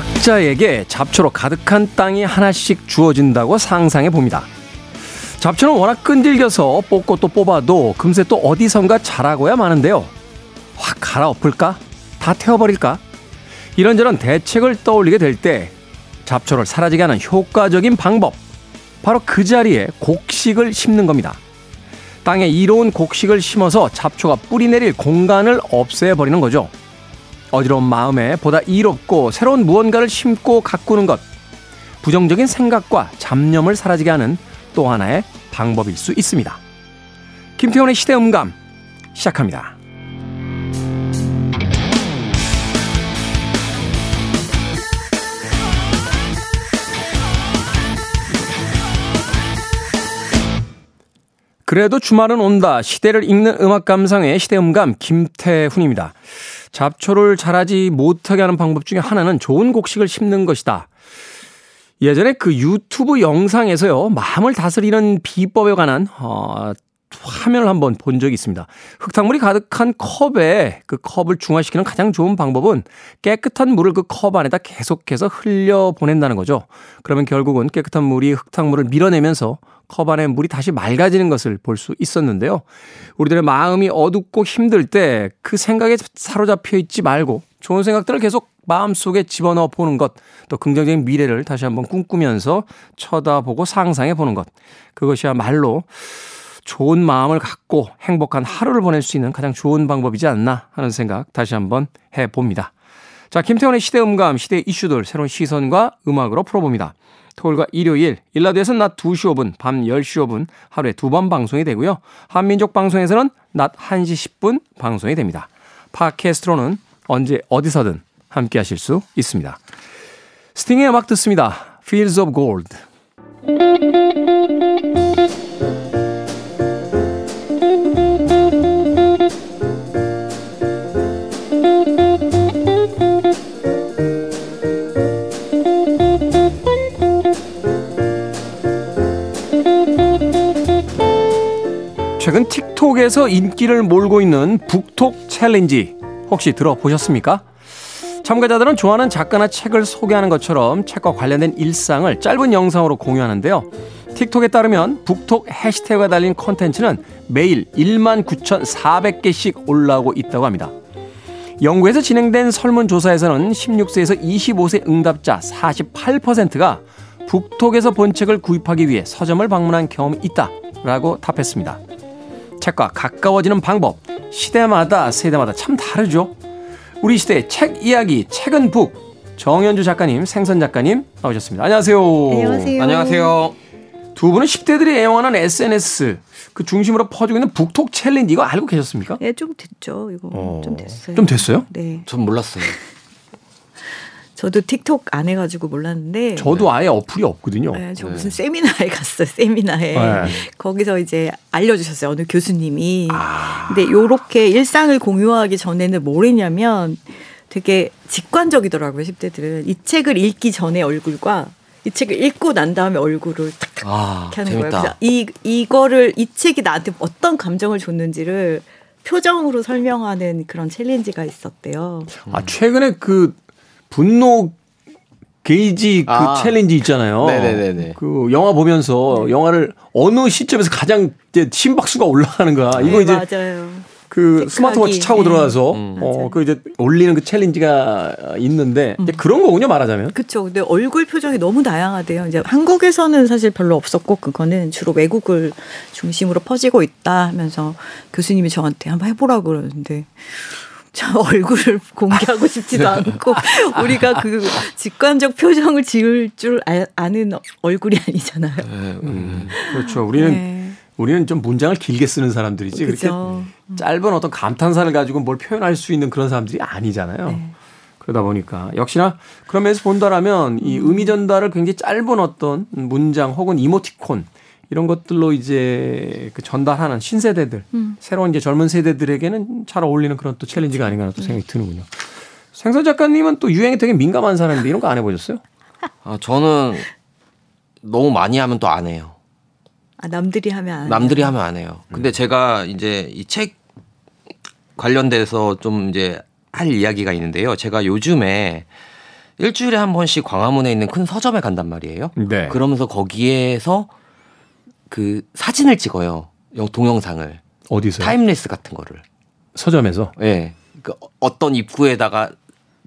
각자에게 잡초로 가득한 땅이 하나씩 주어진다고 상상해 봅니다. 잡초는 워낙 끈질겨서 뽑고 또 뽑아도 금세 또 어디선가 자라고야 마는데요. 확 갈아엎을까? 다 태워버릴까? 이런저런 대책을 떠올리게 될 때 잡초를 사라지게 하는 효과적인 방법. 바로 그 자리에 곡식을 심는 겁니다. 땅에 이로운 곡식을 심어서 잡초가 뿌리 내릴 공간을 없애버리는 거죠. 어지러운 마음에 보다 이롭고 새로운 무언가를 심고 가꾸는 것. 부정적인 생각과 잡념을 사라지게 하는 또 하나의 방법일 수 있습니다. 김태원의 시대음감 시작합니다. 그래도 주말은 온다. 시대를 읽는 음악 감상의 시대음감 김태훈입니다. 잡초를 자라지 못하게 하는 방법 중에 하나는 좋은 곡식을 심는 것이다. 예전에 그 유튜브 영상에서요, 마음을 다스리는 비법에 관한, 어, 화면을 한번 본 적이 있습니다. 흙탕물이 가득한 컵에 그 컵을 중화시키는 가장 좋은 방법은 깨끗한 물을 그 컵 안에다 계속해서 흘려 보낸다는 거죠. 그러면 결국은 깨끗한 물이 흙탕물을 밀어내면서 컵 안에 물이 다시 맑아지는 것을 볼 수 있었는데요. 우리들의 마음이 어둡고 힘들 때 그 생각에 사로잡혀 있지 말고 좋은 생각들을 계속 마음속에 집어넣어 보는 것, 또 긍정적인 미래를 다시 한번 꿈꾸면서 쳐다보고 상상해 보는 것. 그것이야말로 좋은 마음을 갖고 행복한 하루를 보낼 수 있는 가장 좋은 방법이지 않나 하는 생각 다시 한번 해 봅니다. 자, 김태훈의 시대 음감, 시대 이슈들 새로운 시선과 음악으로 풀어봅니다. 토요일과 일요일, 일라디오에서는 낮 2시 5분, 밤 10시 5분 하루에 두 번 방송이 되고요. 한민족 방송에서는 낮 1시 10분 방송이 됩니다. 팟캐스트로는 언제 어디서든 함께 하실 수 있습니다. 스팅의 음악 듣습니다. Fields of Gold. 틱톡에서 인기를 몰고 있는 북톡 챌린지 혹시 들어보셨습니까? 참가자들은 좋아하는 작가나 책을 소개하는 것처럼 책과 관련된 일상을 짧은 영상으로 공유하는데요. 틱톡에 따르면 북톡 해시태그가 달린 컨텐츠는 매일 1만 9,400개씩 올라오고 있다고 합니다. 영국에서 진행된 설문조사에서는 16세에서 25세 응답자 48%가 북톡에서 본 책을 구입하기 위해 서점을 방문한 경험이 있다라고 답했습니다. 책과 가까워지는 방법, 시대마다 세대마다 참 다르죠. 우리 시대의 책 이야기, 책은 book. 정현주 작가님, 생선 작가님 나오셨습니다. 안녕하세요. 안녕하세요. 안녕하세요. 두 분은 10대들이 애용하는 SNS 그 중심으로 퍼지고 있는 북톡 챌린지 이거 알고 계셨습니까? 예, 좀 됐죠. 이거 어, 좀 됐어요. 좀 됐어요? 네. 전 몰랐어요. 저도 틱톡 안 해가지고 몰랐는데. 저도 아예 어플이 없거든요. 네, 저 네. 무슨 세미나에 갔어요. 세미나에 네. 거기서 이제 알려주셨어요. 어느 교수님이. 아. 근데 요렇게 일상을 공유하기 전에는 뭘 했냐면 되게 직관적이더라고요. 10대들은 이 책을 읽기 전에 얼굴과 이 책을 읽고 난 다음에 얼굴을 탁탁 아, 이렇게 하는 거예요. 재밌다. 그래서 이 이거를 이 책이 나한테 어떤 감정을 줬는지를 표정으로 설명하는 그런 챌린지가 있었대요. 아 최근에 그 분노 게이지 그 아. 챌린지 있잖아요. 네네네네. 그 영화 보면서 영화를 어느 시점에서 가장 이제 심박수가 올라가는 거야. 이거 네, 이제 맞아요. 그. 스마트워치 차고 네. 들어가서 음. 어. 그 이제 올리는 그 챌린지가 있는데 음. 이제 그런 거군요 말하자면. 그렇죠. 근데 얼굴 표정이 너무 다양하대요. 이제 한국에서는 사실 별로 없었고 그거는 주로 외국을 중심으로 퍼지고 있다 하면서 교수님이 저한테 한번 해보라고 그러는데 저 얼굴을 공개하고 싶지도 않고 우리가 그 직관적 표정을 지을 줄 아, 아는 얼굴이 아니잖아요. 네, 음. 그렇죠. 우리는 네. 우리는 좀 문장을 길게 쓰는 사람들이지 그렇게 그죠. 짧은 어떤 감탄사를 가지고 뭘 표현할 수 있는 그런 사람들이 아니잖아요. 네. 그러다 보니까 역시나 그런 면에서 본다라면 이 음. 의미 전달을 굉장히 짧은 어떤 문장 혹은 이모티콘 이런 것들로 이제 그 전달하는 신세대들 음. 새로운 이제 젊은 세대들에게는 잘 어울리는 그런 또 챌린지가 아닌가 또 생각이 드는군요. 생선 작가님은 또 유행에 되게 민감한 사람인데 이런 거 안 해보셨어요? 아, 저는 너무 많이 하면 또 안 해요. 아, 남들이 하면 안 남들이 하면 안 해요. 근데 제가 이제 이 책 관련돼서 좀 이제 할 이야기가 있는데요. 제가 요즘에 일주일에 한 번씩 광화문에 있는 큰 서점에 간단 말이에요. 네. 그러면서 거기에서 그 사진을 찍어요. 영- 동영상을. 어디서? time lapse 같은 거를. 서점에서. 예. 그 어떤 입구에다가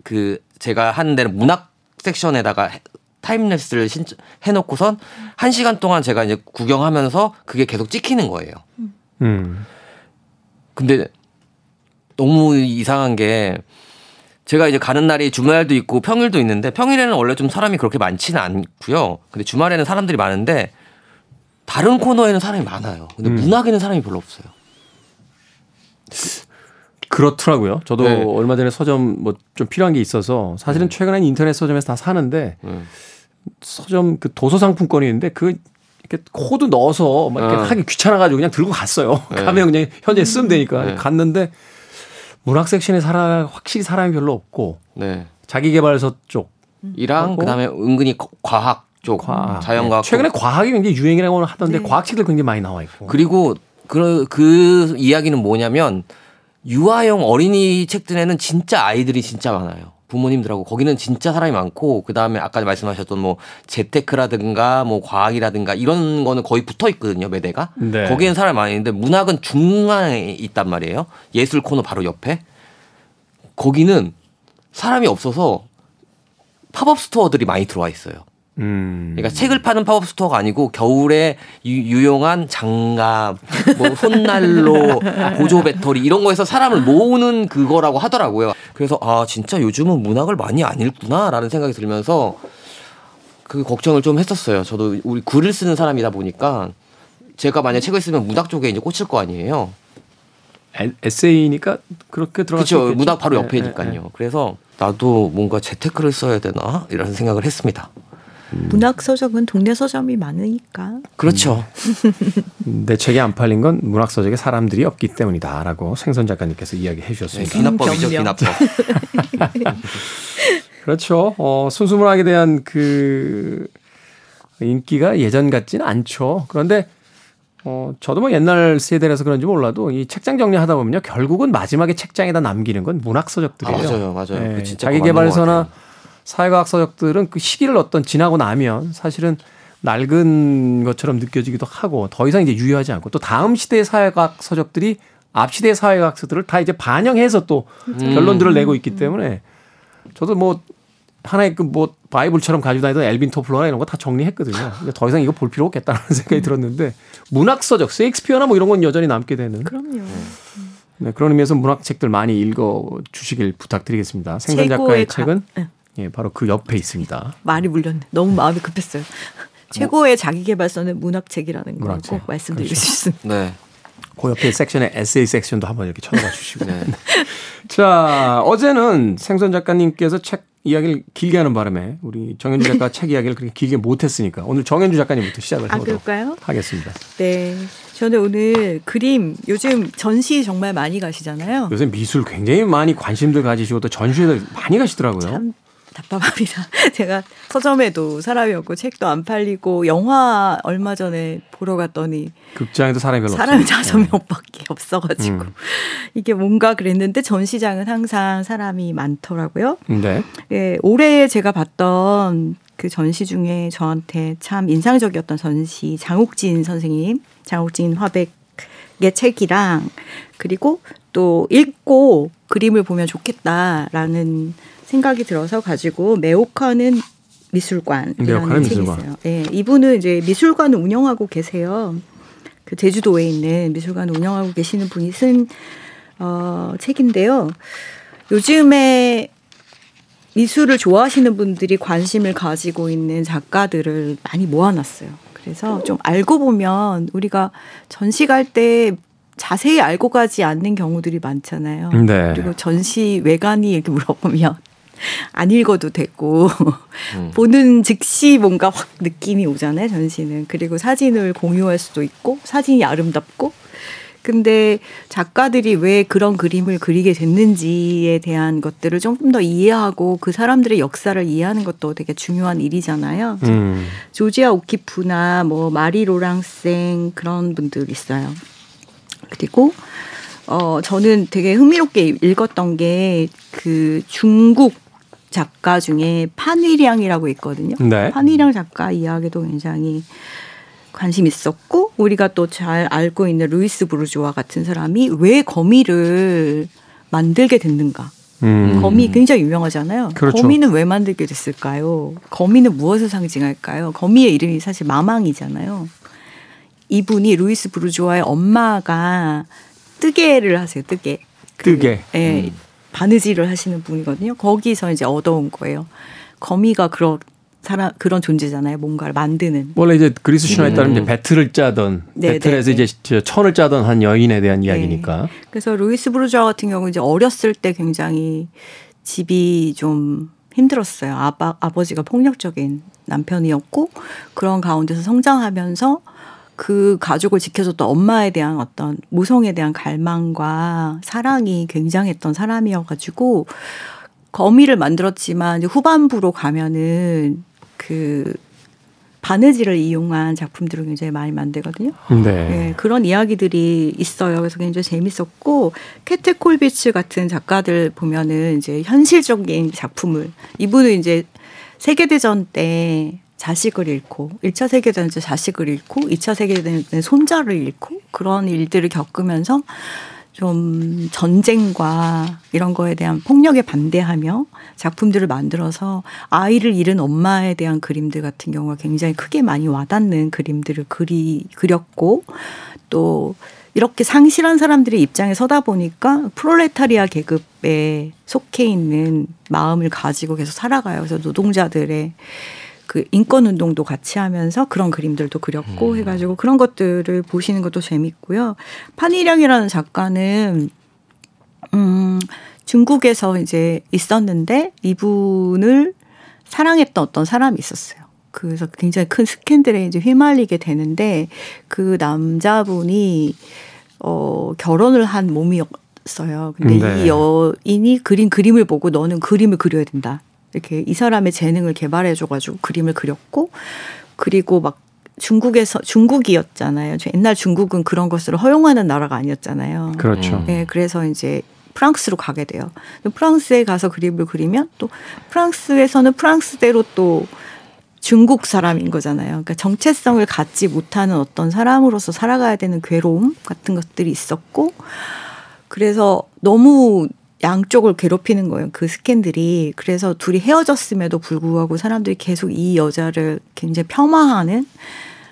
그 제가 하는 데는 문학 섹션에다가 해- time lapse를 설정 해놓고선 한 시간 동안 제가 이제 구경하면서 그게 계속 찍히는 거예요. 음. 근데 너무 이상한 게 제가 이제 가는 날이 주말도 있고 평일도 있는데 평일에는 원래 좀 사람이 그렇게 많지는 않고요. 근데 주말에는 사람들이 많은데 다른 코너에는 사람이 많아요. 근데 음. 문학에는 사람이 별로 없어요. 그렇더라고요. 저도 네. 얼마 전에 서점 뭐 좀 필요한 게 있어서 사실은 최근엔 인터넷 서점에서 다 사는데 음. 서점 그 도서 상품권이 있는데 그 이렇게 코드 넣어서 막 이렇게 어. 하기 귀찮아가지고 그냥 들고 갔어요. 네. 가면 그냥 현재 쓰면 되니까 네. 갔는데 문학 섹션에 사람 확실히 사람이 별로 없고 네. 자기개발서 쪽 이랑 하고 그다음에 은근히 거- 과학 쪽 과학 자연과학 네. 최근에 쪽. 과학이 굉장히 유행이라고 하던데 네. 과학책들 굉장히 많이 나와 있고 그리고 그, 그 이야기는 뭐냐면 유아용 어린이 책들에는 진짜 아이들이 진짜 많아요. 부모님들하고 거기는 진짜 사람이 많고 그다음에 아까 말씀하셨던 뭐 재테크라든가 뭐 과학이라든가 이런 거는 거의 붙어 있거든요 매대가 네. 거기엔 사람이 많이 있는데 문학은 중앙에 있단 말이에요 예술 코너 바로 옆에 거기는 사람이 없어서 pop-up store들이 많이 들어와 있어요 음. 그러니까 책을 파는 pop-up store가 아니고 겨울에 유, 용한 장갑, 뭐 손난로, 보조 배터리 이런 거에서 사람을 모으는 그거라고 하더라고요. 그래서 아 진짜 요즘은 문학을 많이 안 읽구나라는 생각이 들면서 그 걱정을 좀 했었어요. 저도 우리 글을 쓰는 사람이다 보니까 제가 만약 책을 쓰면 문학 쪽에 이제 꽂힐 거 아니에요. 에- 에세이니까 그렇게 들어갈 수 그렇죠. 문학 바로 네, 옆에니까요. 네, 네. 그래서 나도 뭔가 재테크를 써야 되나 이런 생각을 했습니다. 문학 서점은 동네 서점이 많으니까. 그렇죠. 내 책이 안 팔린 건 문학 서적에 사람들이 없기 때문이다라고 생선 작가님께서 이야기해 네, 주셨습니다. 귀납법이죠. 변명. 귀납법. 그렇죠. 어, 순수 문학에 대한 그 인기가 예전 같지는 않죠. 그런데 어, 저도 뭐 옛날 세대라서 그런지 몰라도 이 책장 정리하다 보면요. 결국은 마지막에 책장에다 남기는 건 문학 서적들이에요. 아, 맞아요. 맞아요. 예, 그 진짜 자기 개발서나 같아요. 사회과학 서적들은 그 시기를 어떤 지나고 나면 사실은 낡은 것처럼 느껴지기도 하고 더 이상 이제 유효하지 않고 또 다음 시대의 사회과학 서적들이 앞 시대의 사회과학 서들을 다 이제 반영해서 또 음. 결론들을 내고 있기 때문에 저도 뭐 하나의 그 뭐 바이블처럼 가지고 다니던 엘빈 토플러나 이런 거 다 정리했거든요. 근데 더 이상 이거 볼 필요 없겠다는 생각이 들었는데 문학 서적, 셰익스피어나 뭐 이런 건 여전히 남게 되는 그럼요. 네, 그런 의미에서 문학 책들 많이 읽어 주시길 부탁드리겠습니다. 생선 작가의 가- 책은 네. 예, 바로 그 옆에 있습니다. 말이 물렸네. 너무 마음이 급했어요. 최고의 자기개발서는 문학책이라는 거 문학책. 꼭 말씀드리고 그렇죠. 싶습니다. 네. 그 옆에 섹션에 에세이 섹션도 한번 이렇게 쳐다봐 주시고. 네. 자, 어제는 생선 작가님께서 책 이야기를 길게 하는 바람에 우리 정현주 작가 책 이야기를 그렇게 길게 못했으니까 오늘 정현주 작가님부터 시작을 아, 해보도록 그럴까요? 하겠습니다. 네. 저는 오늘 그림 요즘 전시 정말 많이 가시잖아요. 요새 미술 굉장히 많이 관심들 가지시고 또 전시회들 많이 가시더라고요. 참 답답합니다. 제가 서점에도 사람이 없고 책도 안 팔리고 영화 얼마 전에 보러 갔더니 극장에도 사람이 별로 사람이. 다섯 명밖에 없어가지고 음. 이게 뭔가 그랬는데 전시장은 항상 사람이 많더라고요. 네. 예, 올해 제가 봤던 그 전시 중에 저한테 참 인상적이었던 전시 장욱진 선생님, 장욱진 화백의 책이랑 그리고 또 읽고 그림을 보면 좋겠다라는 생각이 들어서 가지고 매혹하는 미술관이라는 매혹하는 책이 미술관. 있어요. 예, 이분은 이제 미술관을 운영하고 계세요. 그 제주도에 있는 미술관을 운영하고 계시는 분이 쓴 어, 책인데요. 요즘에 미술을 좋아하시는 분들이 관심을 가지고 있는 작가들을 많이 모아놨어요. 그래서 좀 알고 보면 우리가 전시 갈 때 자세히 알고 가지 않는 경우들이 많잖아요. 네. 그리고 전시 외관이 이렇게 물어보면 안 읽어도 되고 음. 보는 즉시 뭔가 확 느낌이 오잖아요 전시는 그리고 사진을 공유할 수도 있고 사진이 아름답고 근데 작가들이 왜 그런 그림을 그리게 됐는지에 대한 것들을 조금 더 이해하고 그 사람들의 역사를 이해하는 것도 되게 중요한 일이잖아요. 음. 조지아 오키프나 뭐 마리 로랑생 그런 분들 있어요. 그리고 어 저는 되게 흥미롭게 읽었던 게 그 중국 작가 중에 판위량이라고 있거든요. 네. 판위량 작가 이야기도 굉장히 관심 있었고 우리가 또 잘 알고 있는 루이스 부르주아 같은 사람이 왜 거미를 만들게 됐는가? 음. 거미 굉장히 유명하잖아요. 그렇죠. 거미는 왜 만들게 됐을까요? 거미는 무엇을 상징할까요? 거미의 이름이 사실 마망이잖아요. 이분이 루이스 부르주아의 엄마가 뜨개를 하세요. 뜨개. 그, 뜨개. 예, 바느질을 하시는 분이거든요. 거기서 이제 얻어온 거예요. 거미가 그런 사람 그런 존재잖아요. 뭔가를 만드는. 원래 이제 그리스 신화에 따르면 이제 베틀을 짜던 네, 베틀에서 네, 네. 이제 저 천을 짜던 한 여인에 대한 이야기니까. 그래서 루이스 부르주아 같은 경우 이제 어렸을 때 굉장히 집이 좀 힘들었어요. 아빠 아버지가 폭력적인 남편이었고 그런 가운데서 성장하면서 그 가족을 지켜줬던 엄마에 대한 어떤 모성에 대한 갈망과 사랑이 굉장했던 사람이어가지고 거미를 만들었지만 이제 후반부로 가면은 그 바느질을 이용한 작품들을 굉장히 많이 만들거든요. 네. 예, 그런 이야기들이 있어요. 그래서 굉장히 재밌었고 캐트 콜비츠 같은 작가들 보면은 이제 현실적인 작품을 이분은 이제 세계 대전 때 자식을 잃고 1차 세계 대전 때 자식을 잃고 2차 세계 대전 때 손자를 잃고 그런 일들을 겪으면서 좀 전쟁과 이런 거에 대한 폭력에 반대하며 작품들을 만들어서 아이를 잃은 엄마에 대한 그림들 같은 경우가 굉장히 크게 많이 와닿는 그림들을 그리 그렸고 또 이렇게 상실한 사람들의 입장에 서다 보니까 프롤레타리아 계급에 속해 있는 마음을 가지고 계속 살아가요. 그래서 노동자들의 그 인권 운동도 같이 하면서 그런 그림들도 그렸고 해가지고 그런 것들을 보시는 것도 재밌고요. 판일영이라는 작가는 음 중국에서 이제 있었는데 이분을 사랑했던 어떤 사람이 있었어요. 그래서 굉장히 큰 스캔들에 이제 휘말리게 되는데 그 남자분이 어 결혼을 한 몸이었어요. 근데 네. 이 여인이 그린 그림을 보고 너는 그림을 그려야 된다. 이렇게 이 사람의 재능을 개발해줘가지고 그림을 그렸고 그리고 막 중국에서 중국이었잖아요. 저 옛날 중국은 그런 것을 허용하는 나라가 아니었잖아요. 그렇죠. 음. 네, 그래서 이제 프랑스로 가게 돼요. 프랑스에 가서 그림을 그리면 또 프랑스에서는 프랑스대로 또 중국 사람인 거잖아요. 그러니까 정체성을 갖지 못하는 어떤 사람으로서 살아가야 되는 괴로움 같은 것들이 있었고, 그래서 너무 양쪽을 괴롭히는 거예요. 그 스캔들이. 그래서 둘이 헤어졌음에도 불구하고 사람들이 계속 이 여자를 굉장히 폄하하는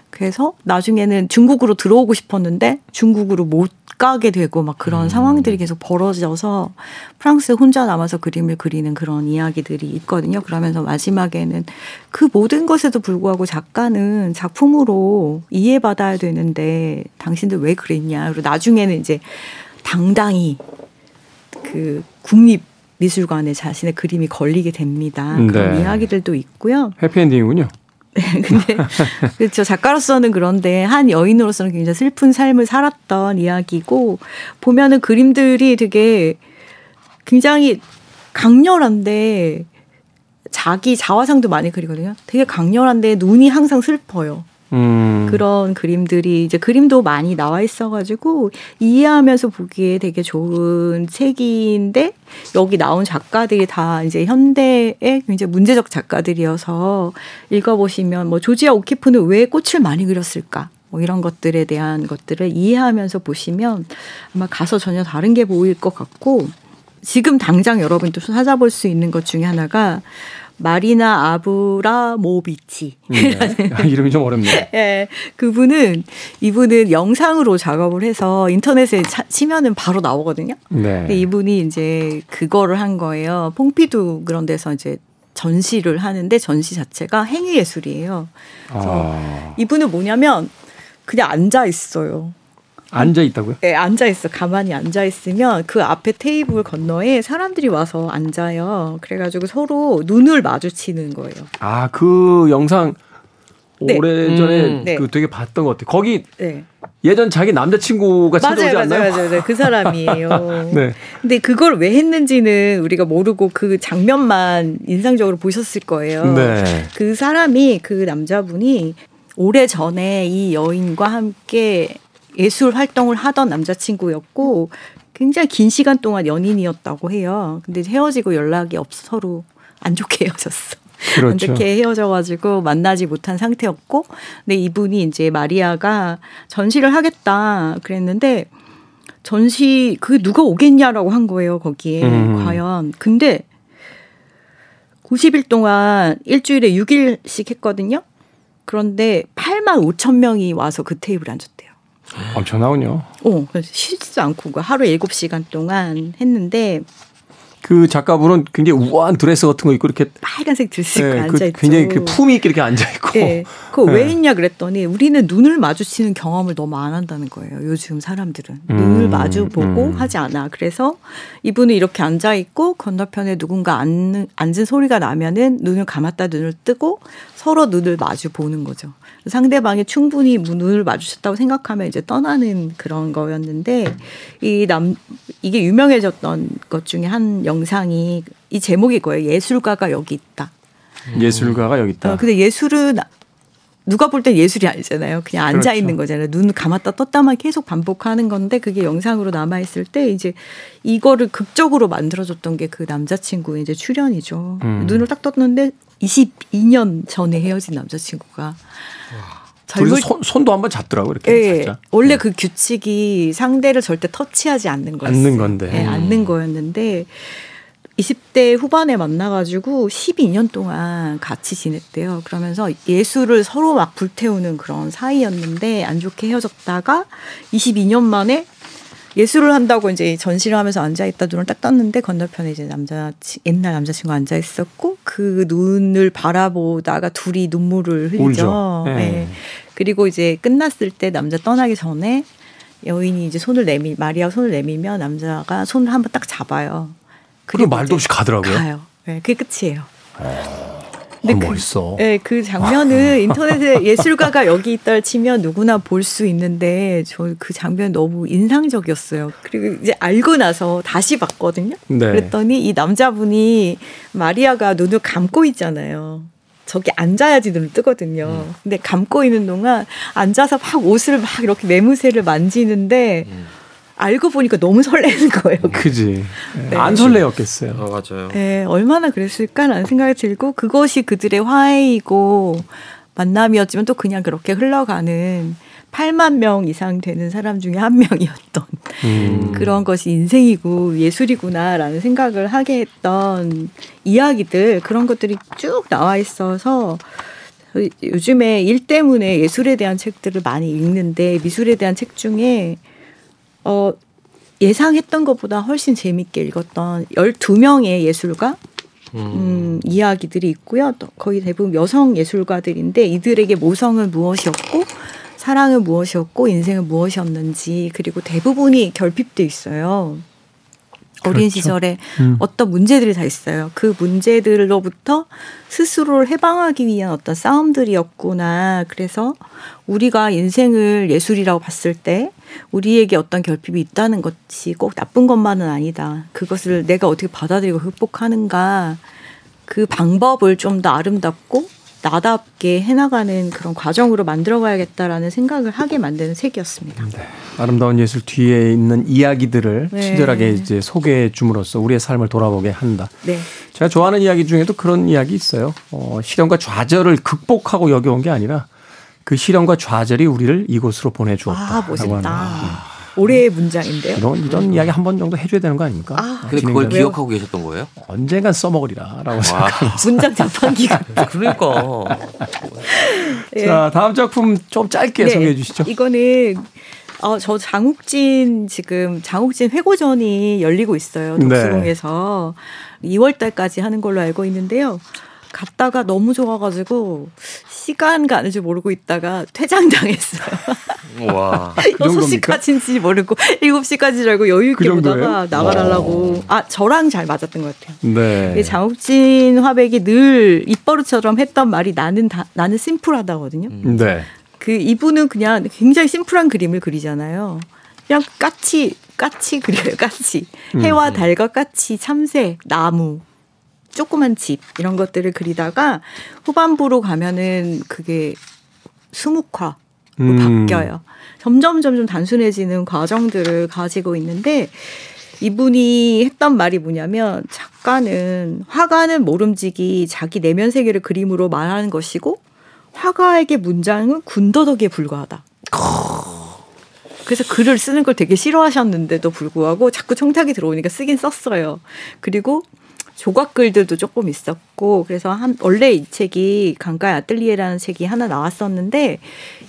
그래서 나중에는 중국으로 들어오고 싶었는데 중국으로 못 가게 되고 막 그런 상황들이 계속 벌어져서 프랑스에 혼자 남아서 그림을 그리는 그런 이야기들이 있거든요. 그러면서 마지막에는 그 모든 것에도 불구하고 작가는 작품으로 이해받아야 되는데 당신들 왜 그랬냐. 그리고 나중에는 이제 당당히 그 국립 미술관에 자신의 그림이 걸리게 됩니다. 그런 네. 이야기들도 있고요. 해피엔딩이군요. 근데 그렇죠 작가로서는 그런데 한 여인으로서는 굉장히 슬픈 삶을 살았던 이야기고 보면은 그림들이 되게 굉장히 강렬한데 자기 자화상도 많이 그리거든요. 되게 강렬한데 눈이 항상 슬퍼요. 음. 그런 그림들이 이제 그림도 많이 나와 있어가지고 이해하면서 보기에 되게 좋은 책인데 여기 나온 작가들이 다 이제 현대의 굉장히 문제적 작가들이어서 읽어보시면 뭐 조지아 오키프는 왜 꽃을 많이 그렸을까? 뭐 이런 것들에 대한 것들을 이해하면서 보시면 아마 가서 전혀 다른 게 보일 것 같고 지금 당장 여러분도 찾아볼 수 있는 것 중에 하나가 마리나 아브라모비치 네. 아, 이름이 좀 어렵네요. 예, 그분은 이분은 영상으로 작업을 해서 인터넷에 차- 치면은 바로 나오거든요. 근데 네. 이분이 이제 그거를 한 거예요. 퐁피두 그런 데서 이제 전시를 하는데 전시 자체가 행위 예술이에요. 아, 이분은 뭐냐면 그냥 앉아 있어요. 앉아 있다고요? 예, 앉아 있어. 가만히 앉아 있으면 그 앞에 테이블 건너에 사람들이 와서 앉아요. 그래가지고 서로 눈을 마주치는 거예요. 아, 그 영상 네. 오래전에 음. 네. 그 되게 봤던 것 같아요. 거기 네. 예전 자기 남자친구가 찾아오지 맞아요, 않나요? 맞아요, 맞아요, 맞아요. 그 사람이에요. 네. 근데 그걸 왜 했는지는 우리가 모르고 그 장면만 인상적으로 보셨을 거예요. 네. 그 사람이 그 남자분이 오래 전에 이 여인과 함께 예술 활동을 하던 남자친구였고 굉장히 긴 시간 동안 연인이었다고 해요. 근데 헤어지고 연락이 없어 서로 안 좋게 헤어졌어. 그렇죠. 안 좋게 헤어져가지고 만나지 못한 상태였고, 근데 이분이 이제 마리아가 전시를 하겠다 그랬는데 전시 그 누가 오겠냐라고 한 거예요 거기에 음. 과연. 근데 90일 동안 일주일에 6일씩 했거든요. 그런데 8만 5천 명이 와서 그 테이블에 앉았대요. 엄청나군요. 어, 그래서 쉬지도 않고 그 하루 7시간 동안 했는데 그 작가분은 굉장히 우아한 드레스 같은 거 입고 이렇게 빨간색 드레스 예, 그 앉아. 굉장히 그 품위 있게 이렇게 앉아 있고. 예. 그거 왜 예. 했냐 그랬더니 우리는 눈을 마주치는 경험을 너무 안 한다는 거예요. 요즘 사람들은 눈을 음, 마주 보고 음. 하지 않아. 그래서 이분은 이렇게 앉아 있고 건너편에 누군가 앉는, 앉은 소리가 나면은 눈을 감았다 눈을 뜨고 서로 눈을 마주 보는 거죠. 상대방이 충분히 눈을 마주쳤다고 생각하면 이제 떠나는 그런 거였는데 이 남 이게 유명해졌던 것 중에 한 영상이 이 제목이 거예요. 예술가가 여기 있다. 예술가가 여기 있다. 어, 근데 예술은 누가 볼땐 예술이 아니잖아요. 그냥 앉아 그렇죠. 있는 거잖아요. 눈 감았다 떴다만 계속 반복하는 건데 그게 영상으로 남아 있을 때 이제 이거를 극적으로 만들어줬던 게 그 남자친구의 이제 출연이죠. 음. 눈을 딱 떴는데 22년 전에 헤어진 남자친구가 둘이서 손, 손도 한번 잡더라고 이렇게 예, 살짝. 원래 그 규칙이 상대를 절대 터치하지 않는 거였어요. 않는 건데. 예, 않는 거였는데 20대 후반에 만나가지고 12년 동안 같이 지냈대요. 그러면서 예술을 서로 막 불태우는 그런 사이였는데 안 좋게 헤어졌다가 22년 만에 예술을 한다고 이제 전시를 하면서 앉아 있다 눈을 딱 떴는데 건너편에 이제 남자 옛날 남자친구 앉아 있었고 그 눈을 바라보다가 둘이 눈물을 흘리죠. 예. 예. 그리고 이제 끝났을 때 남자 떠나기 전에 여인이 이제 손을 내미 마리아 손을 내밀면 남자가 손을 한번 딱 잡아요. 그리고 말도 없이 가더라고요. 가요. 네, 그게 끝이에요. 근데 그- 멋있어. 네, 그 장면은 인터넷에 예술가가 여기 있다 치면 누구나 볼 수 있는데 저 그 장면 너무 인상적이었어요. 그리고 이제 알고 나서 다시 봤거든요. 네. 그랬더니 이 남자분이 마리아가 눈을 감고 있잖아요. 저기 앉아야지 눈을 뜨거든요. 음. 근데 감고 있는 동안 앉아서 막 옷을 막 이렇게 매무새를 만지는데 음. 알고 보니까 너무 설레는 거예요. 그지. 네. 안 설레었겠어요. 어, 맞아요. 네, 얼마나 그랬을까라는 생각이 들고 그것이 그들의 화해이고 만남이었지만 또 그냥 그렇게 흘러가는 8만 명 이상 되는 사람 중에 한 명이었던 음. 그런 것이 인생이고 예술이구나라는 생각을 하게 했던 이야기들 그런 것들이 쭉 나와 있어서 요즘에 일 때문에 예술에 대한 책들을 많이 읽는데 미술에 대한 책 중에 어 예상했던 것보다 훨씬 재밌게 읽었던 12명의 예술가 음, 이야기들이 있고요. 또 거의 대부분 여성 예술가들인데 이들에게 모성은 무엇이었고 사랑은 무엇이었고 인생은 무엇이었는지 그리고 대부분이 결핍돼 있어요. 어린 그렇죠. 시절에 음. 어떤 문제들이 다 있어요. 그 문제들로부터 스스로를 해방하기 위한 어떤 싸움들이었구나. 그래서 우리가 인생을 예술이라고 봤을 때 우리에게 어떤 결핍이 있다는 것이 꼭 나쁜 것만은 아니다. 그것을 내가 어떻게 받아들이고 극복하는가. 그 방법을 좀 더 아름답고 나답게 해나가는 그런 과정으로 만들어가야겠다라는 생각을 하게 만드는 책이었습니다. 네. 아름다운 예술 뒤에 있는 이야기들을 네. 친절하게 이제 소개해 줌으로써 우리의 삶을 돌아보게 한다. 네. 제가 좋아하는 이야기 중에도 그런 이야기 있어요. 어, 시련과 좌절을 극복하고 여기 온게 아니라 그 시련과 좌절이 우리를 이곳으로 보내주었다. 아, 멋있다. 올해의 문장인데요. 이런 이런 이야기 한 번 정도 해줘야 되는 거 아닙니까? 아. 근데 그걸. 기억하고 계셨던 거예요? 언젠간 써먹으리라라고 생각. 문장 자판기가. 그러니까. 예. 자 다음 작품 좀 짧게 네. 소개해 주시죠. 이거는 어, 저 장욱진 지금 장욱진 회고전이 열리고 있어요. 네. 독수공에서 2월 달까지 하는 걸로 알고 있는데요. 갔다가 너무 좋아가지고 시간 가는 줄 모르고 있다가 퇴장당했어요. 와. 그 정도입니까? 6시까지인지 모르고 7시까지 줄 알고 여유 있게 그? 보다가 나가라고. 아, 저랑 잘 맞았던 것 같아요. 네. 이 장욱진 화백이 늘 입버릇처럼 했던 말이 나는 다, 나는 심플하다거든요. 네. 그 이분은 그냥 굉장히 심플한 그림을 그리잖아요. 그냥 까치 까치 그려요. 까치 음. 해와 달과 까치 참새 나무 조그만 집 이런 것들을 그리다가 후반부로 가면은 그게 수묵화 로 음. 바뀌어요. 점점 점점 단순해지는 과정들을 가지고 있는데 이분이 했던 말이 뭐냐면 작가는 화가는 모름지기 자기 내면 세계를 그림으로 말하는 것이고 화가에게 문장은 군더더기에 불과하다. 그래서 글을 쓰는 걸 되게 싫어하셨는데도 불구하고 자꾸 청탁이 들어오니까 쓰긴 썼어요. 그리고 조각글들도 조금 있었고 그래서 한 원래 이 책이 강가의 아뜰리에라는 책이 하나 나왔었는데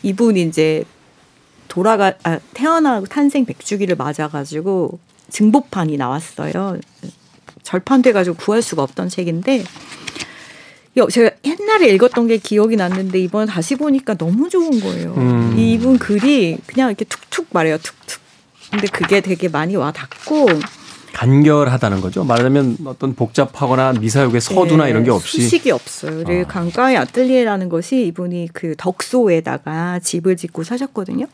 이분이 이제 돌아가 아, 태어나고 탄생 백주기를 맞아가지고 증보판이 나왔어요. 절판돼가지고 구할 수가 없던 책인데 제가 옛날에 읽었던 게 기억이 났는데 이번 다시 보니까 너무 좋은 거예요. 음. 이분 글이 그냥 이렇게 툭툭 말해요. 툭툭. 근데 그게 되게 많이 와 닿고 간결하다는 거죠. 말하자면 어떤 복잡하거나 미사역의 서두나 네, 이런 게 없이 수식이 없어요. 아. 강가의 아틀리에라는 것이 이분이 그 덕소에다가 집을 짓고 사셨거든요.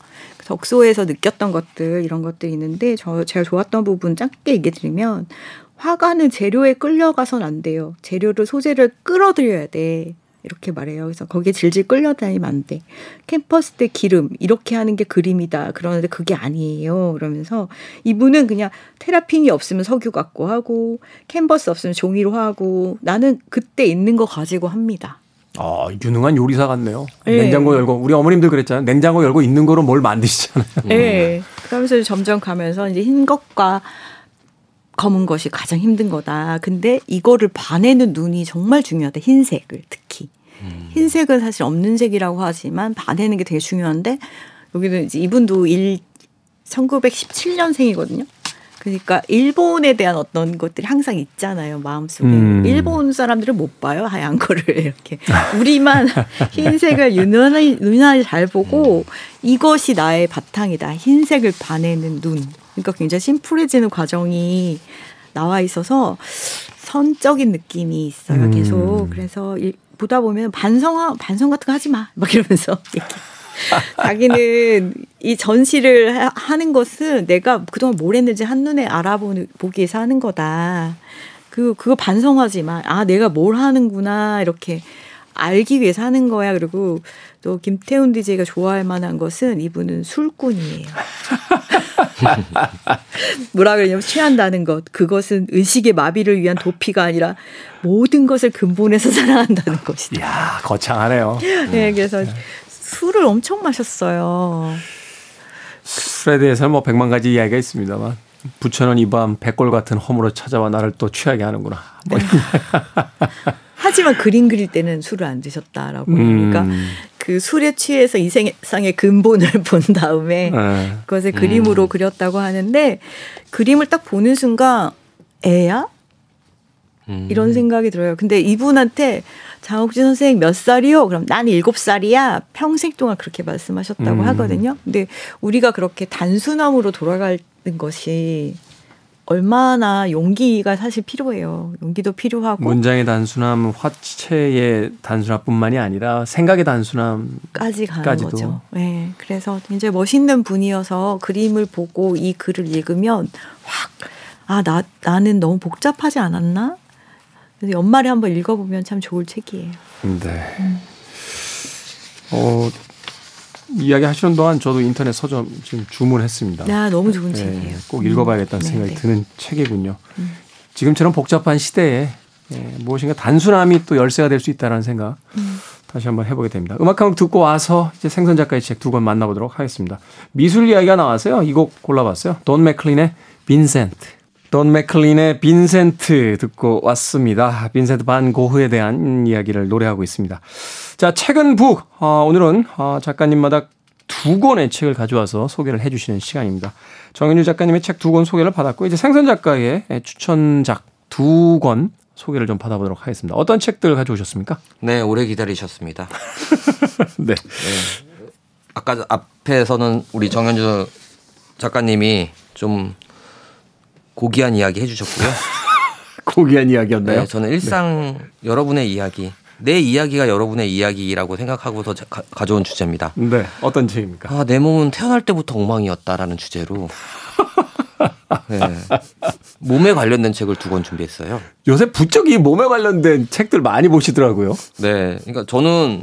덕소에서 느꼈던 것들 이런 것들이 있는데 저 제가 좋았던 부분 짧게 얘기 드리면 화가는 재료에 끌려가선 안 돼요. 재료를 소재를 끌어들여야 돼. 이렇게 말해요. 그래서 거기에 질질 끌려다니면 안 돼. 캠퍼스 때 기름 이렇게 하는 게 그림이다. 그러는데 그게 아니에요. 그러면서 이분은 그냥 테라핀이 없으면 석유 갖고 하고 캔버스 없으면 종이로 하고 나는 그때 있는 거 가지고 합니다. 아, 유능한 요리사 같네요. 네. 냉장고 열고 우리 어머님들 그랬잖아요. 냉장고 열고 있는 거로 뭘 만드시잖아요. 네. 그러면서 점점 가면서 이제 흰 것과 검은 것이 가장 힘든 거다. 근데 이거를 반해는 눈이 정말 중요하다. 흰색을 특히. 음. 흰색은 사실 없는 색이라고 하지만 반해는 게 되게 중요한데 여기는 이제 이분도 일 1917년생이거든요. 그러니까 일본에 대한 어떤 것들이 항상 있잖아요 마음속에 음. 일본 사람들은 못 봐요 하얀 거를 이렇게 우리만 흰색을 유난히 유난히 잘 보고 음. 이것이 나의 바탕이다 흰색을 반해는 눈 그러니까 굉장히 심플해지는 과정이 나와 있어서 선적인 느낌이 있어요. 음. 계속. 그래서 보다 보면 반성 반성 같은 거 하지 마. 막 이러면서 자기는 이 전시를 하는 것은 내가 그동안 뭘 했는지 한눈에 알아보기 위해서 하는 거다. 그, 그거 반성하지 마. 아, 내가 뭘 하는구나. 이렇게 알기 위해서 하는 거야. 그리고 또 김태훈 DJ가 좋아할 만한 것은 이분은 술꾼이에요. 뭐라 그러냐면 취한다는 것. 그것은 의식의 마비를 위한 도피가 아니라 모든 것을 근본에서 사랑한다는 것이다. 이야, 거창하네요. 네, 그래서 술을 엄청 마셨어요. 술에 대해서는 뭐 백만 가지 이야기가 있습니다만 부처는 이 밤 백골 같은 험으로 찾아와 나를 또 취하게 하는구나. 뭐 하지만 그림 그릴 때는 술을 안 드셨다라고 그러니까 음. 그 술에 취해서 이 세상의 근본을 본 다음에 네. 그것을 그림으로 음. 그렸다고 하는데 그림을 딱 보는 순간 애야? 음. 이런 생각이 들어요. 근데 이분한테 장옥진 선생님 몇 살이요? 그럼 난 일곱 살이야. 평생 동안 그렇게 말씀하셨다고 음. 하거든요. 근데 우리가 그렇게 단순함으로 돌아가는 것이 얼마나 용기가 사실 필요해요. 용기도 필요하고 문장의 단순함, 화체의 단순함뿐만이 아니라 생각의 단순함까지 가는 까지도. 거죠. 네, 그래서 굉장히 멋있는 분이어서 그림을 보고 이 글을 읽으면 확 아, 나, 나는 너무 복잡하지 않았나? 그래서 연말에 한번 읽어보면 참 좋을 책이에요. 네. 음. 어, 이야기 하시는 동안 저도 인터넷 서점 지금 주문했습니다. 아, 너무 좋은 네, 책이에요. 꼭 읽어봐야겠다는 음. 생각이 네 드는 책이군요. 음. 지금처럼 복잡한 시대에 예, 무엇인가 단순함이 또 열쇠가 될 수 있다는 생각 음. 다시 한번 해보게 됩니다. 음악 한 곡 듣고 와서 이제 생선 작가의 책 두 권 만나보도록 하겠습니다. 미술 이야기가 나왔어요. 이 곡 골라봤어요. 돈 맥클린의 빈센트. 돈 맥클린의 빈센트 듣고 왔습니다. 빈센트 반 고흐에 대한 이야기를 노래하고 있습니다. 자, 최근 북. 어, 오늘은 어, 작가님마다 두 권의 책을 가져와서 소개를 해주시는 시간입니다. 정현주 작가님의 책 두 권 소개를 받았고, 이제 생선 작가의 추천작 두 권 소개를 좀 받아보도록 하겠습니다. 어떤 책들 가져오셨습니까? 네, 오래 기다리셨습니다. 네. 네. 아까 앞에서는 우리 정현주 작가님이 좀 고귀한 이야기 해주셨고요. 고귀한 이야기였나요? 네, 저는 일상 네. 여러분의 이야기, 내 이야기가 여러분의 이야기라고 생각하고서 가, 져온 주제입니다. 네, 어떤 책입니까? 아, 내 몸은 태어날 때부터 엉망이었다라는 주제로 네. 몸에 관련된 책을 두 권 준비했어요. 요새 부쩍 이 몸에 관련된 책들 많이 보시더라고요. 네, 그러니까 저는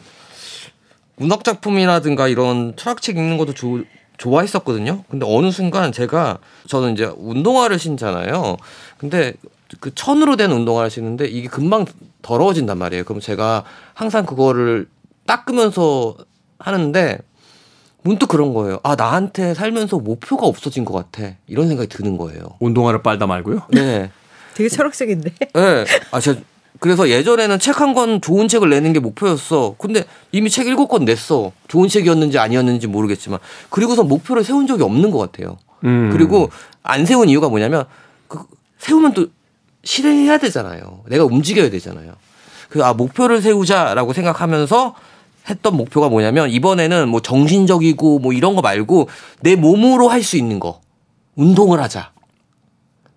문학 작품이라든가 이런 철학책 읽는 것도 좋, 좋아했었거든요. 근데 어느 순간 제가 저는 이제 운동화를 신잖아요. 근데 그 천으로 된 운동화를 신는데 이게 금방 더러워진단 말이에요. 그럼 제가 항상 그거를 닦으면서 하는데 문득 그런 거예요. 아 나한테 살면서 목표가 없어진 것 같아. 이런 생각이 드는 거예요. 운동화를 빨다 말고요. 네. 되게 철학적인데. 네. 아, 제가 그래서 예전에는 책 한 권 좋은 책을 내는 게 목표였어. 근데 이미 책 일곱 권 냈어. 좋은 책이었는지 아니었는지 모르겠지만. 그리고서 목표를 세운 적이 없는 것 같아요. 음. 그리고 안 세운 이유가 뭐냐면 그 세우면 또 실행해야 되잖아요. 내가 움직여야 되잖아요. 그 아 목표를 세우자라고 생각하면서 했던 목표가 뭐냐면 이번에는 뭐 정신적이고 뭐 이런 거 말고 내 몸으로 할 수 있는 거 운동을 하자.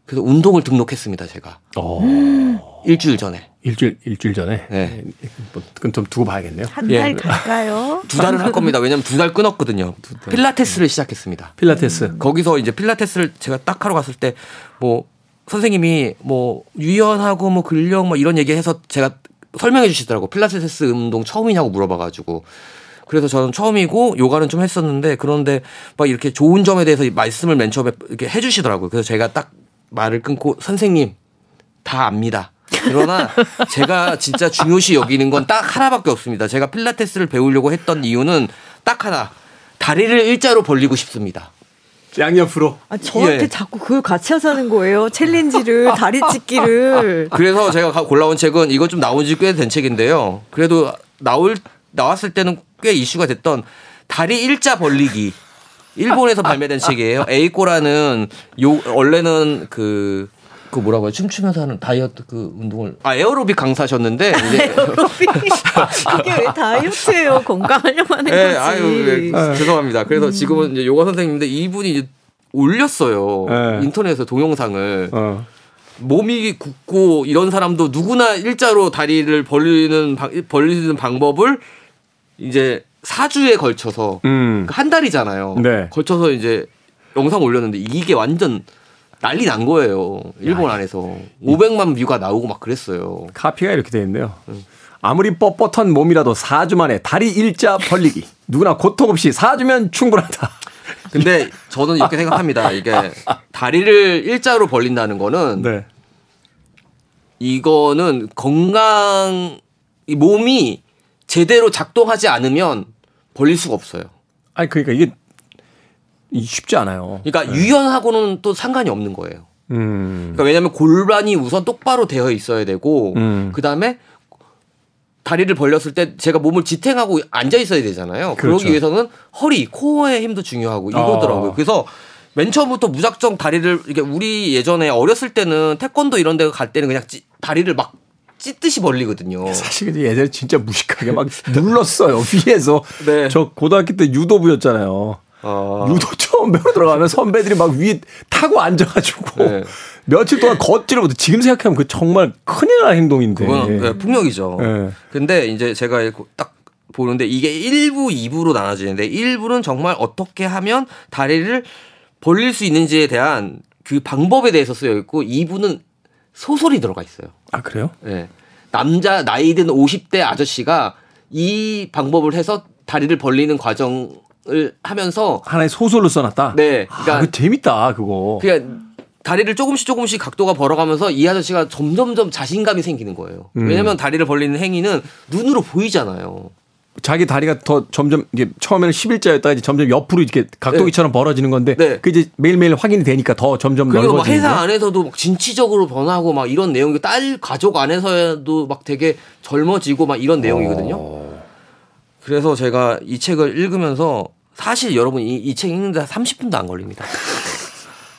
그래서 운동을 등록했습니다 제가 어. 일주일 전에 일주일 일주일 전에. 네. 뭐, 그건 좀 두고 봐야겠네요. 한 예. 달 갈까요? 두 달을 할 겁니다. 왜냐면 두 달 끊었거든요. 필라테스를 시작했습니다. 필라테스. 거기서 이제 필라테스를 제가 딱 하러 갔을 때 뭐 선생님이 뭐 유연하고 뭐 근력 뭐 이런 얘기해서 제가 설명해 주시더라고. 필라테스 운동 처음이냐고 물어봐가지고. 그래서 저는 처음이고 요가는 좀 했었는데 그런데 막 이렇게 좋은 점에 대해서 말씀을 맨 처음에 이렇게 해주시더라고요. 그래서 제가 딱 말을 끊고 선생님 다 압니다. 그러나 제가 진짜 중요시 여기는 건 딱 하나밖에 없습니다. 제가 필라테스를 배우려고 했던 이유는 딱 하나. 다리를 일자로 벌리고 싶습니다. 양옆으로. 아, 저한테 예. 자꾸 그걸 같이 하자는 거예요. challenge를 다리 찢기를. 그래서 제가 가- 골라온 책은 이거 좀 나온 지 꽤 된 책인데요. 그래도 나올 나왔을 때는 꽤 이슈가 됐던 다리 일자 벌리기. 일본에서 발매된 책이에요. 에이코라는 요 원래는 그. 그 뭐라고 해요? 춤추면서 하는 다이어트 그 운동을 아 에어로빅 강사셨는데 이제 그게 왜 다이어트예요? 건강하려고 하는 예, 거지. 아유 예, 죄송합니다. 그래서 지금은 이제 요가 선생님인데 이분이 이제 올렸어요 네. 인터넷에 동영상을 어. 몸이 굳고 이런 사람도 누구나 일자로 다리를 벌리는 방- 벌리는 방법을 이제 4주에 걸쳐서 음. 한 달이잖아요. 네. 걸쳐서 이제 영상 올렸는데 이게 완전 난리 난 거예요. 일본 안에서 500만 뷰가 나오고 막 그랬어요. 카피가 이렇게 돼 있네요. 아무리 뻣뻣한 몸이라도 4주 만에 다리 일자 벌리기. 누구나 고통 없이 4주면 충분하다. 근데 저는 이렇게 생각합니다. 이게 다리를 일자로 벌린다는 거는 네. 이거는 건강 이 몸이 제대로 작동하지 않으면 벌릴 수가 없어요. 아니 그러니까 이게 이 쉽지 않아요. 그러니까 유연하고는 또 상관이 없는 거예요. 음. 그러니까 왜냐하면 골반이 우선 똑바로 되어 있어야 되고 음. 그 다음에 다리를 벌렸을 때 제가 몸을 지탱하고 앉아 있어야 되잖아요. 그 그렇죠. 러기 위해서는 허리, 코어의 힘도 중요하고 이거더라고요. 어. 그래서 맨 처음부터 무작정 다리를 이게 우리 예전에 어렸을 때는 태권도 이런 데 갈 때는 그냥 찌- 다리를 막 찢듯이 벌리거든요. 사실 근데 예전에 진짜 무식하게 막 눌렀어요 위에서. 네. 저 고등학교 때 유도부였잖아요. 아. 유도 처음 배우러 들어가면 선배들이 막 위에 타고 앉아가지고 네. 며칠 동안 걷지를 못해. 지금 생각하면 그 정말 큰일 날 행동인데. 그건 네, 폭력이죠. 네. 근데 이제 제가 딱 보는데 이게 1부, 2부로 나눠지는데 1부는 정말 어떻게 하면 다리를 벌릴 수 있는지에 대한 그 방법에 대해서 쓰여 있고 2부는 소설이 들어가 있어요. 아 그래요? 예. 남자 나이 든 50대 아저씨가 이 방법을 해서 다리를 벌리는 과정 을 하면서 하나의 소설로 써놨다. 네. 아, 그러니까 그 재밌다 그거. 그냥 다리를 조금씩 조금씩 각도가 벌어가면서 이 아저씨가 점점점 자신감이 생기는 거예요. 음. 왜냐면 다리를 벌리는 행위는 눈으로 보이잖아요. 자기 다리가 더 점점 이게 처음에는 11자였다가 이제 점점 옆으로 이렇게 각도기처럼 벌어지는 건데 네. 그 이제 매일매일 확인이 되니까 더 점점 그리고 넓어지는 회사. 안에서도 막 진취적으로 변하고 막 이런 내용이 딸 가족 안에서도 막 되게 젊어지고 막 이런 내용이거든요. 어. 그래서 제가 이 책을 읽으면서 사실 여러분 이, 이책 읽는데 30분도 안 걸립니다.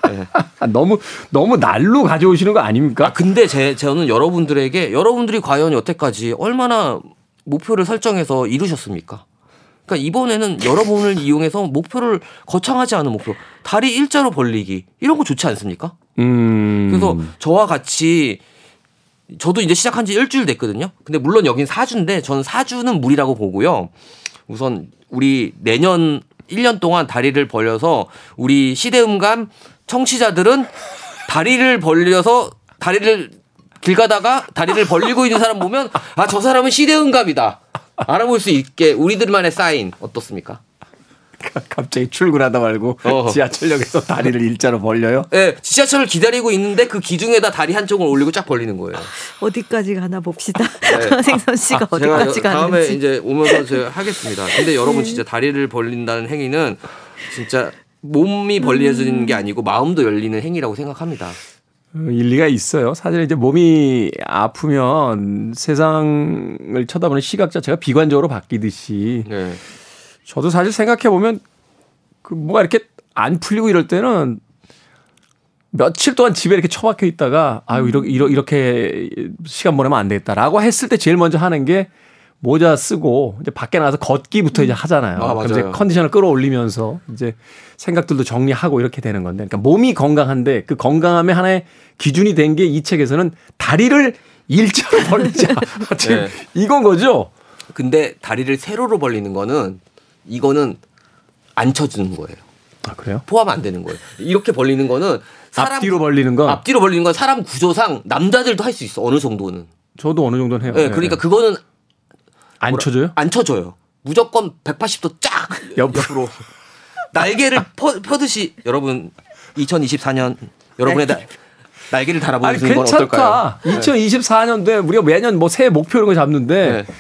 네. 아, 너무 너무 날로 가져오시는 거 아닙니까? 아 근데 제 저는 여러분들에게 여러분들이 과연 여태까지 얼마나 목표를 설정해서 이루셨습니까? 그러니까 이번에는 여러분을 이용해서 목표를 거창하지 않은 목표, 다리 일자로 벌리기 이런 거 좋지 않습니까? 음. 그래서 저와 같이 저도 이제 시작한 지 일주일 됐거든요. 근데 물론 여긴 사주인데 저는 사주는 무리라고 보고요. 우선 우리 내년 1년 동안 다리를 벌려서 우리 시대음감 청취자들은 다리를 벌려서 다리를 길 가다가 다리를 벌리고 있는 사람 보면 아 저 사람은 시대음감이다. 알아볼 수 있게 우리들만의 사인 어떻습니까? 갑자기 출근하다 말고 어. 지하철역에서 다리를 일자로 벌려요? 예, 지하철을 기다리고 있는데 그 기둥에다 다리 한쪽을 올리고 쫙 벌리는 거예요. 어디까지 가나 봅시다. 네. 생선 씨가 아, 어디까지 다음에 가는지. 이제 오면서 제가 하겠습니다. 근데 여러분 진짜 다리를 벌린다는 행위는 진짜 몸이 벌려지는 게 아니고 마음도 열리는 행위라고 생각합니다. 어, 일리가 있어요. 사실 이제 몸이 아프면 세상을 쳐다보는 시각 자체가 비관적으로 바뀌듯이 네. 저도 사실 생각해 보면 그 뭐가 이렇게 안 풀리고 이럴 때는 며칠 동안 집에 이렇게 처박혀 있다가 아유 이렇게 이렇게 시간 보내면 안 되겠다라고 했을 때 제일 먼저 하는 게 모자 쓰고 이제 밖에 나가서 걷기부터 이제 하잖아요. 아, 그럼 이제 맞아요. 컨디션을 끌어올리면서 이제 생각들도 정리하고 이렇게 되는 건데, 그러니까 몸이 건강한데 그 건강함의 하나의 기준이 된 게 이 책에서는 다리를 일자로 벌리자. 지금 네. 이건 거죠. 근데 다리를 세로로 벌리는 거는 이거는 안 쳐주는 거예요. 아 그래요? 포함 안 되는 거예요. 이렇게 벌리는 거는 사람 앞뒤로 벌리는 거. 앞뒤로 벌리는 건 사람 구조상 남자들도 할 수 있어 어느 정도는. 저도 어느 정도는 해요. 네, 네. 그러니까 그거는 안 쳐줘요? 안 쳐줘요. 무조건 180도 쫙 옆으로. 날개를 펴, 펴듯이 여러분 2024년 여러분의 날, 날개를 달아보는 건 어떨까요? 괜찮다. 2024년도에 우리가 매년 뭐 새해 목표 이런 거 잡는데 네.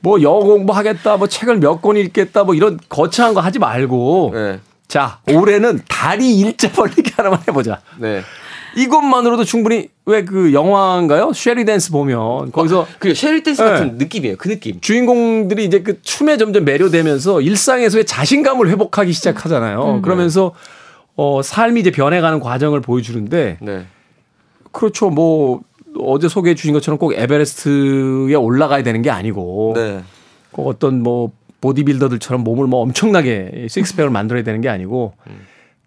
뭐 영어 공부하겠다, 뭐 책을 몇 권 읽겠다, 뭐 이런 거창한 거 하지 말고 네. 자 올해는 다리 일자 벌리기 하나만 해보자. 네. 이것만으로도 충분히 왜 그 영화인가요? Shall We Dance 보면 거기서 그 Shall We Dance 네. 같은 느낌이에요. 그 느낌. 주인공들이 이제 그 춤에 점점 매료되면서 일상에서의 자신감을 회복하기 시작하잖아요. 그러면서 어 삶이 이제 변해가는 과정을 보여주는데 네. 그렇죠. 뭐 어제 소개해 주신 것처럼 꼭 에베레스트에 올라가야 되는 게 아니고 네. 꼭 어떤 뭐 보디빌더들처럼 몸을 뭐 엄청나게 식스팩을 만들어야 되는 게 아니고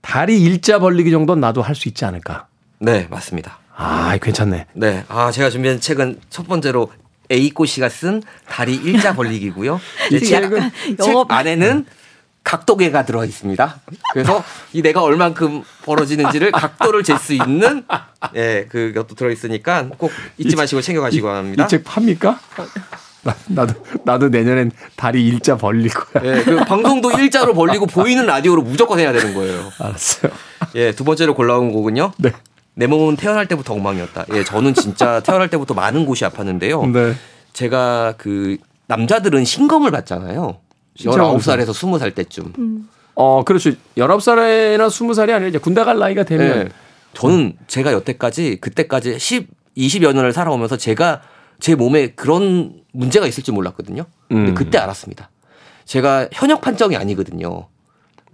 다리 일자 벌리기 정도는 나도 할 수 있지 않을까. 네, 맞습니다. 아, 괜찮네. 네. 아, 제가 준비한 책은 첫 번째로 에이코 씨가 쓴 다리 일자 벌리기고요. 이 책은 책 안에는 각도계가 들어 있습니다. 그래서 이 내가 얼만큼 벌어지는지를 각도를 잴 수 있는 예, 그 것도 들어 있으니까 꼭 잊지 마시고 챙겨 가시기 바랍니다. 이 책 팝니까? 나, 나도 나도 내년엔 다리 일자 벌릴 거야. 예, 그 방송도 일자로 벌리고 보이는 라디오로 무조건 해야 되는 거예요. 알았어요. 예, 두 번째로 골라온 곡은요. 네. 내 몸은 태어날 때부터 엉망이었다. 예, 저는 진짜 태어날 때부터 많은 곳이 아팠는데요. 네. 제가 그 남자들은 신검을 받잖아요. 신청 19살에서 20살 때쯤. 어, 그렇죠. 19살이나 20살이 아니라 이제 군대 갈 나이가 되면 예. 저는 제가 여태까지 그때까지 10, 20여 년을 살아오면서 제가 제 몸에 그런 문제가 있을 줄 몰랐거든요. 근데 음. 그때 알았습니다. 제가 현역 판정이 아니거든요.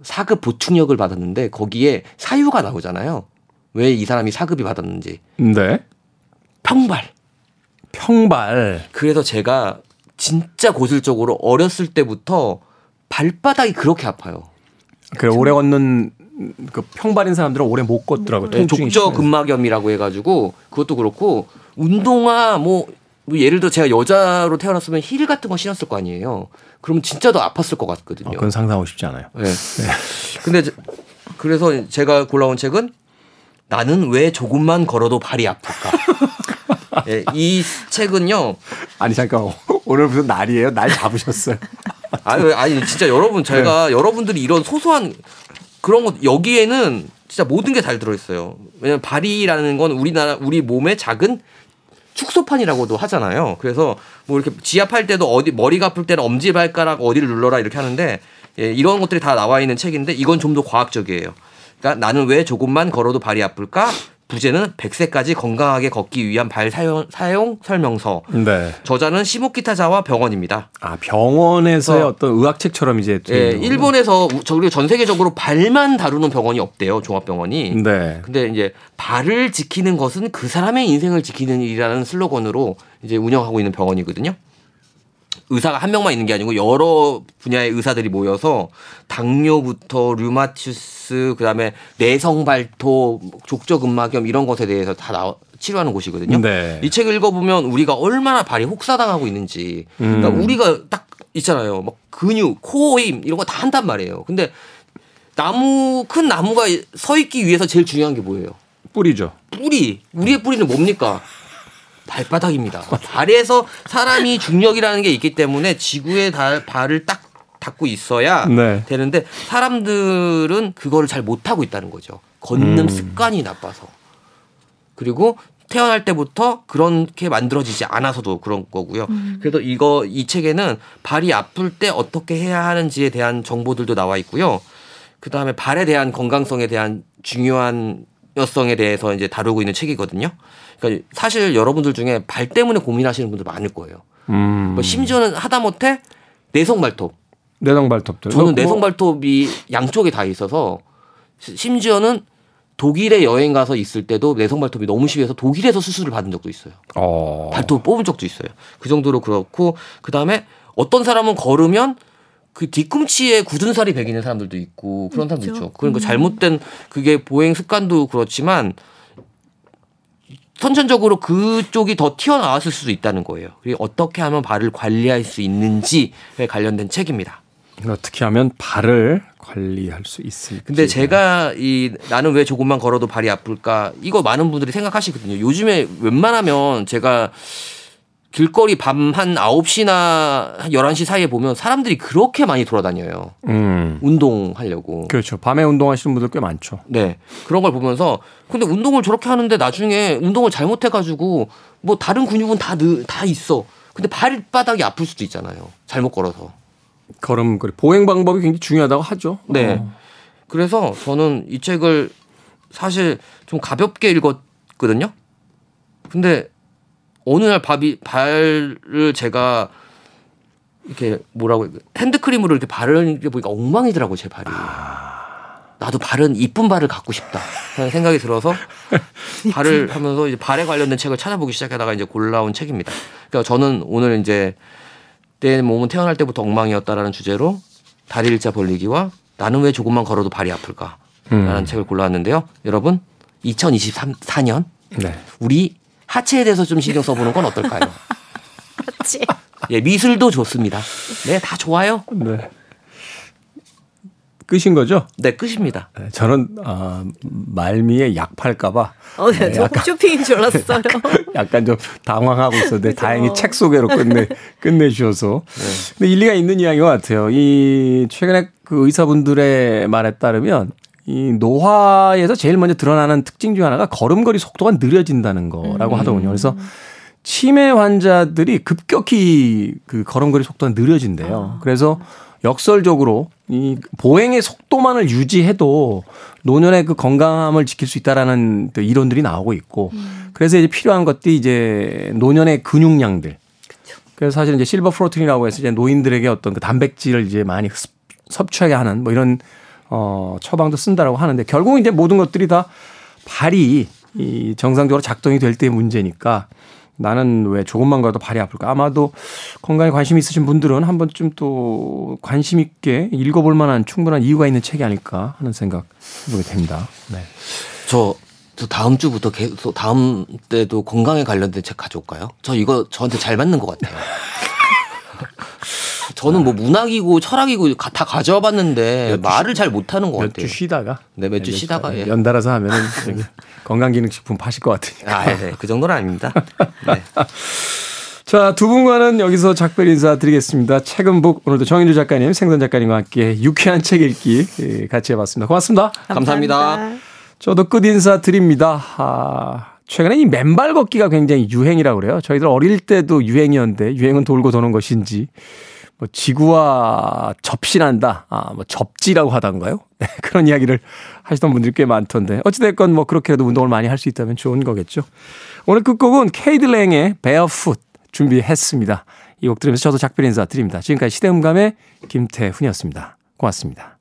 사급 보충역을 받았는데 거기에 사유가 나오잖아요. 왜 이 사람이 사급이 받았는지. 네. 평발. 평발. 그래서 제가 진짜 고질적으로 어렸을 때부터 발바닥이 그렇게 아파요. 그래 오래 걷는 그 평발인 사람들은 오래 못 걷더라고요. 네. 족저근막염이라고 해가지고 그것도 그렇고 운동화 뭐, 뭐 예를 들어 제가 여자로 태어났으면 힐 같은 거 신었을 거 아니에요. 그럼 진짜 더 아팠을 것 어, 같거든요. 그건 상상하고 싶지 않아요. 네. 근데 제- 그래서 제가 골라온 책은 나는 왜 조금만 걸어도 발이 아플까? 예, 이 책은요. 아니 잠깐 오늘 무슨 날이에요? 날 잡으셨어요? 아니, 아니 진짜 여러분 제가 여러분들이 이런 소소한 그런 것 여기에는 진짜 모든 게 잘 들어있어요. 왜냐면 발이라는 건 우리나라 우리 몸의 작은 축소판이라고도 하잖아요. 그래서 뭐 이렇게 지압할 때도 어디 머리가 아플 때는 엄지 발가락 어디를 눌러라 이렇게 하는데 예, 이런 것들이 다 나와 있는 책인데 이건 좀 더 과학적이에요. 그러니까 나는 왜 조금만 걸어도 발이 아플까? 부제는 100세까지 건강하게 걷기 위한 발 사용, 사용 설명서. 네. 저자는 시모키타자와 병원입니다. 아 병원에서의 어. 어떤 의학책처럼 이제 돼 예, 거구나. 일본에서 그리고 전 세계적으로 발만 다루는 병원이 없대요. 종합병원이. 네. 근데 이제 발을 지키는 것은 그 사람의 인생을 지키는 일이라는 슬로건으로 이제 운영하고 있는 병원이거든요. 의사가 한 명만 있는 게 아니고 여러 분야의 의사들이 모여서 당뇨부터 류마티스 그다음에 내성 발토 족저근막염 이런 것에 대해서 다 나와, 치료하는 곳이거든요. 네. 이 책을 읽어보면 우리가 얼마나 발이 혹사당하고 있는지 그러니까 음. 우리가 딱 있잖아요. 막 근육, 코어 힘 이런 거 다 한단 말이에요. 근데 나무 큰 나무가 서 있기 위해서 제일 중요한 게 뭐예요? 뿌리죠. 뿌리. 우리의 뿌리는 뭡니까? 발바닥입니다. 발에서 사람이 중력이라는 게 있기 때문에 지구의 달, 발을 딱 닫고 있어야 네. 되는데 사람들은 그거를 잘 못하고 있다는 거죠. 걷는 음. 습관이 나빠서. 그리고 태어날 때부터 그렇게 만들어지지 않아서도 그런 거고요. 그래서 이거 이 책에는 발이 아플 때 어떻게 해야 하는지에 대한 정보들도 나와 있고요. 그 다음에 발에 대한 건강성에 대한 중요한 여성에 대해서 이제 다루고 있는 책이거든요. 그러니까 사실 여러분들 중에 발 때문에 고민하시는 분들 많을 거예요. 음. 뭐 심지어는 하다못해 내성 발톱. 내성 발톱들. 저는 뭐- 내성 발톱이 양쪽에 다 있어서 시- 심지어는 독일에 여행 가서 있을 때도 내성 발톱이 너무 심해서 독일에서 수술을 받은 적도 있어요. 어. 발톱 뽑은 적도 있어요. 그 정도로 그렇고 그 다음에 어떤 사람은 걸으면 그 뒤꿈치에 굳은 살이 배기는 사람들도 있고 그런 사람도 있죠. 있죠. 그러니까 잘못된 그게 보행 습관도 그렇지만 선천적으로 그쪽이 더 튀어나왔을 수도 있다는 거예요. 그리고 어떻게 하면 발을 관리할 수 있는지에 관련된 책입니다. 어떻게 하면 발을 관리할 수 있을지. 근데 제가 이 나는 왜 조금만 걸어도 발이 아플까 이거 많은 분들이 생각하시거든요. 요즘에 웬만하면 제가 길거리 밤 한 9시나 한 11시 사이에 보면 사람들이 그렇게 많이 돌아다녀요. 음. 운동하려고. 그렇죠. 밤에 운동하시는 분들 꽤 많죠. 네. 그런 걸 보면서 근데 운동을 저렇게 하는데 나중에 운동을 잘못해 가지고 뭐 다른 근육은 다, 느, 다 있어. 근데 발바닥이 아플 수도 있잖아요. 잘못 걸어서. 걸음 거리 보행 방법이 굉장히 중요하다고 하죠. 네. 어. 그래서 저는 이 책을 사실 좀 가볍게 읽었거든요. 근데 어느 날 밥이 발을 제가 이렇게 뭐라고 핸드크림으로 이렇게 바르는 보니까 엉망이더라고 제 발이. 나도 발은 이쁜 발을 갖고 싶다 하는 생각이 들어서 발을 하면서 이제 발에 관련된 책을 찾아보기 시작하다가 이제 골라온 책입니다. 그러니까 저는 오늘 이제 내 몸은 태어날 때부터 엉망이었다라는 주제로 다리 일자 벌리기와 나는 왜 조금만 걸어도 발이 아플까? 라는 음. 책을 골라왔는데요. 여러분, 2024년 네. 우리 하체에 대해서 좀 신경 써보는 건 어떨까요? 그렇지. 예, 미술도 좋습니다. 네, 다 좋아요. 네. 끝인 거죠? 네, 끝입니다. 네, 저는 아, 말미에 약 팔까봐 어, 네, 저 쇼핑인 줄 알았어요. 약간 좀 당황하고 있었는데 다행히 책 소개로 끝내 끝내 주셔서 근데 일리가 있는 이야기 것 같아요. 이 최근에 그 의사분들의 말에 따르면 이 노화에서 제일 먼저 드러나는 특징 중 하나가 걸음걸이 속도가 느려진다는 거라고 하더군요. 그래서 치매 환자들이 급격히 그 걸음걸이 속도가 느려진대요. 그래서 역설적으로 이 보행의 속도만을 유지해도 노년의 그 건강함을 지킬 수 있다라는 또 이론들이 나오고 있고 그래서 이제 필요한 것들이 이제 노년의 근육량들. 그래서 사실 이제 실버 프로틴이라고 해서 이제 노인들에게 어떤 그 단백질을 이제 많이 흡- 섭취하게 하는 뭐 이런 어 처방도 쓴다라고 하는데 결국 이제 모든 것들이 다 발이 이 정상적으로 작동이 될 때의 문제니까 나는 왜 조금만 가도 발이 아플까? 아마도 건강에 관심 있으신 분들은 한 번쯤 또 관심 있게 읽어볼 만한 충분한 이유가 있는 책이 아닐까 하는 생각 해보게 됩니다. 네. 저, 저 다음 주부터 계속 다음 때도 건강에 관련된 책 가져올까요? 저 이거 저한테 잘 맞는 것 같아요. 저는 뭐 문학이고 철학이고 가- 다 가져와 봤는데 말을 잘 못하는 것몇 같아요. 주 쉬다가 네, 몇주 쉬다가, 예. 연달아서 하면은 저기 건강기능식품 파실 것 같으니까. 아, 네. 그 정도는 아닙니다. 네. 자, 두 분과는 여기서 작별 인사드리겠습니다. 책은 북 오늘도 정인주 작가님, 생선 작가님과 함께 유쾌한 책 읽기 예, 같이 해봤습니다. 고맙습니다. 감사합니다. 저도 끝 인사 드립니다. 아, 최근에 이 맨발 걷기가 굉장히 유행이라고 그래요. 저희들 어릴 때도 유행이었는데 유행은 돌고 도는 것인지 뭐 지구와 접신한다. 아, 뭐 접지라고 하던가요? 네, 그런 이야기를 하시던 분들이 꽤 많던데. 어찌됐건 뭐 그렇게라도 운동을 많이 할 수 있다면 좋은 거겠죠. 오늘 끝곡은 케이드랭의 베어풋 준비했습니다. 이 곡 들으면서 저도 작별 인사 드립니다. 지금까지 시대음감의 김태훈이었습니다. 고맙습니다.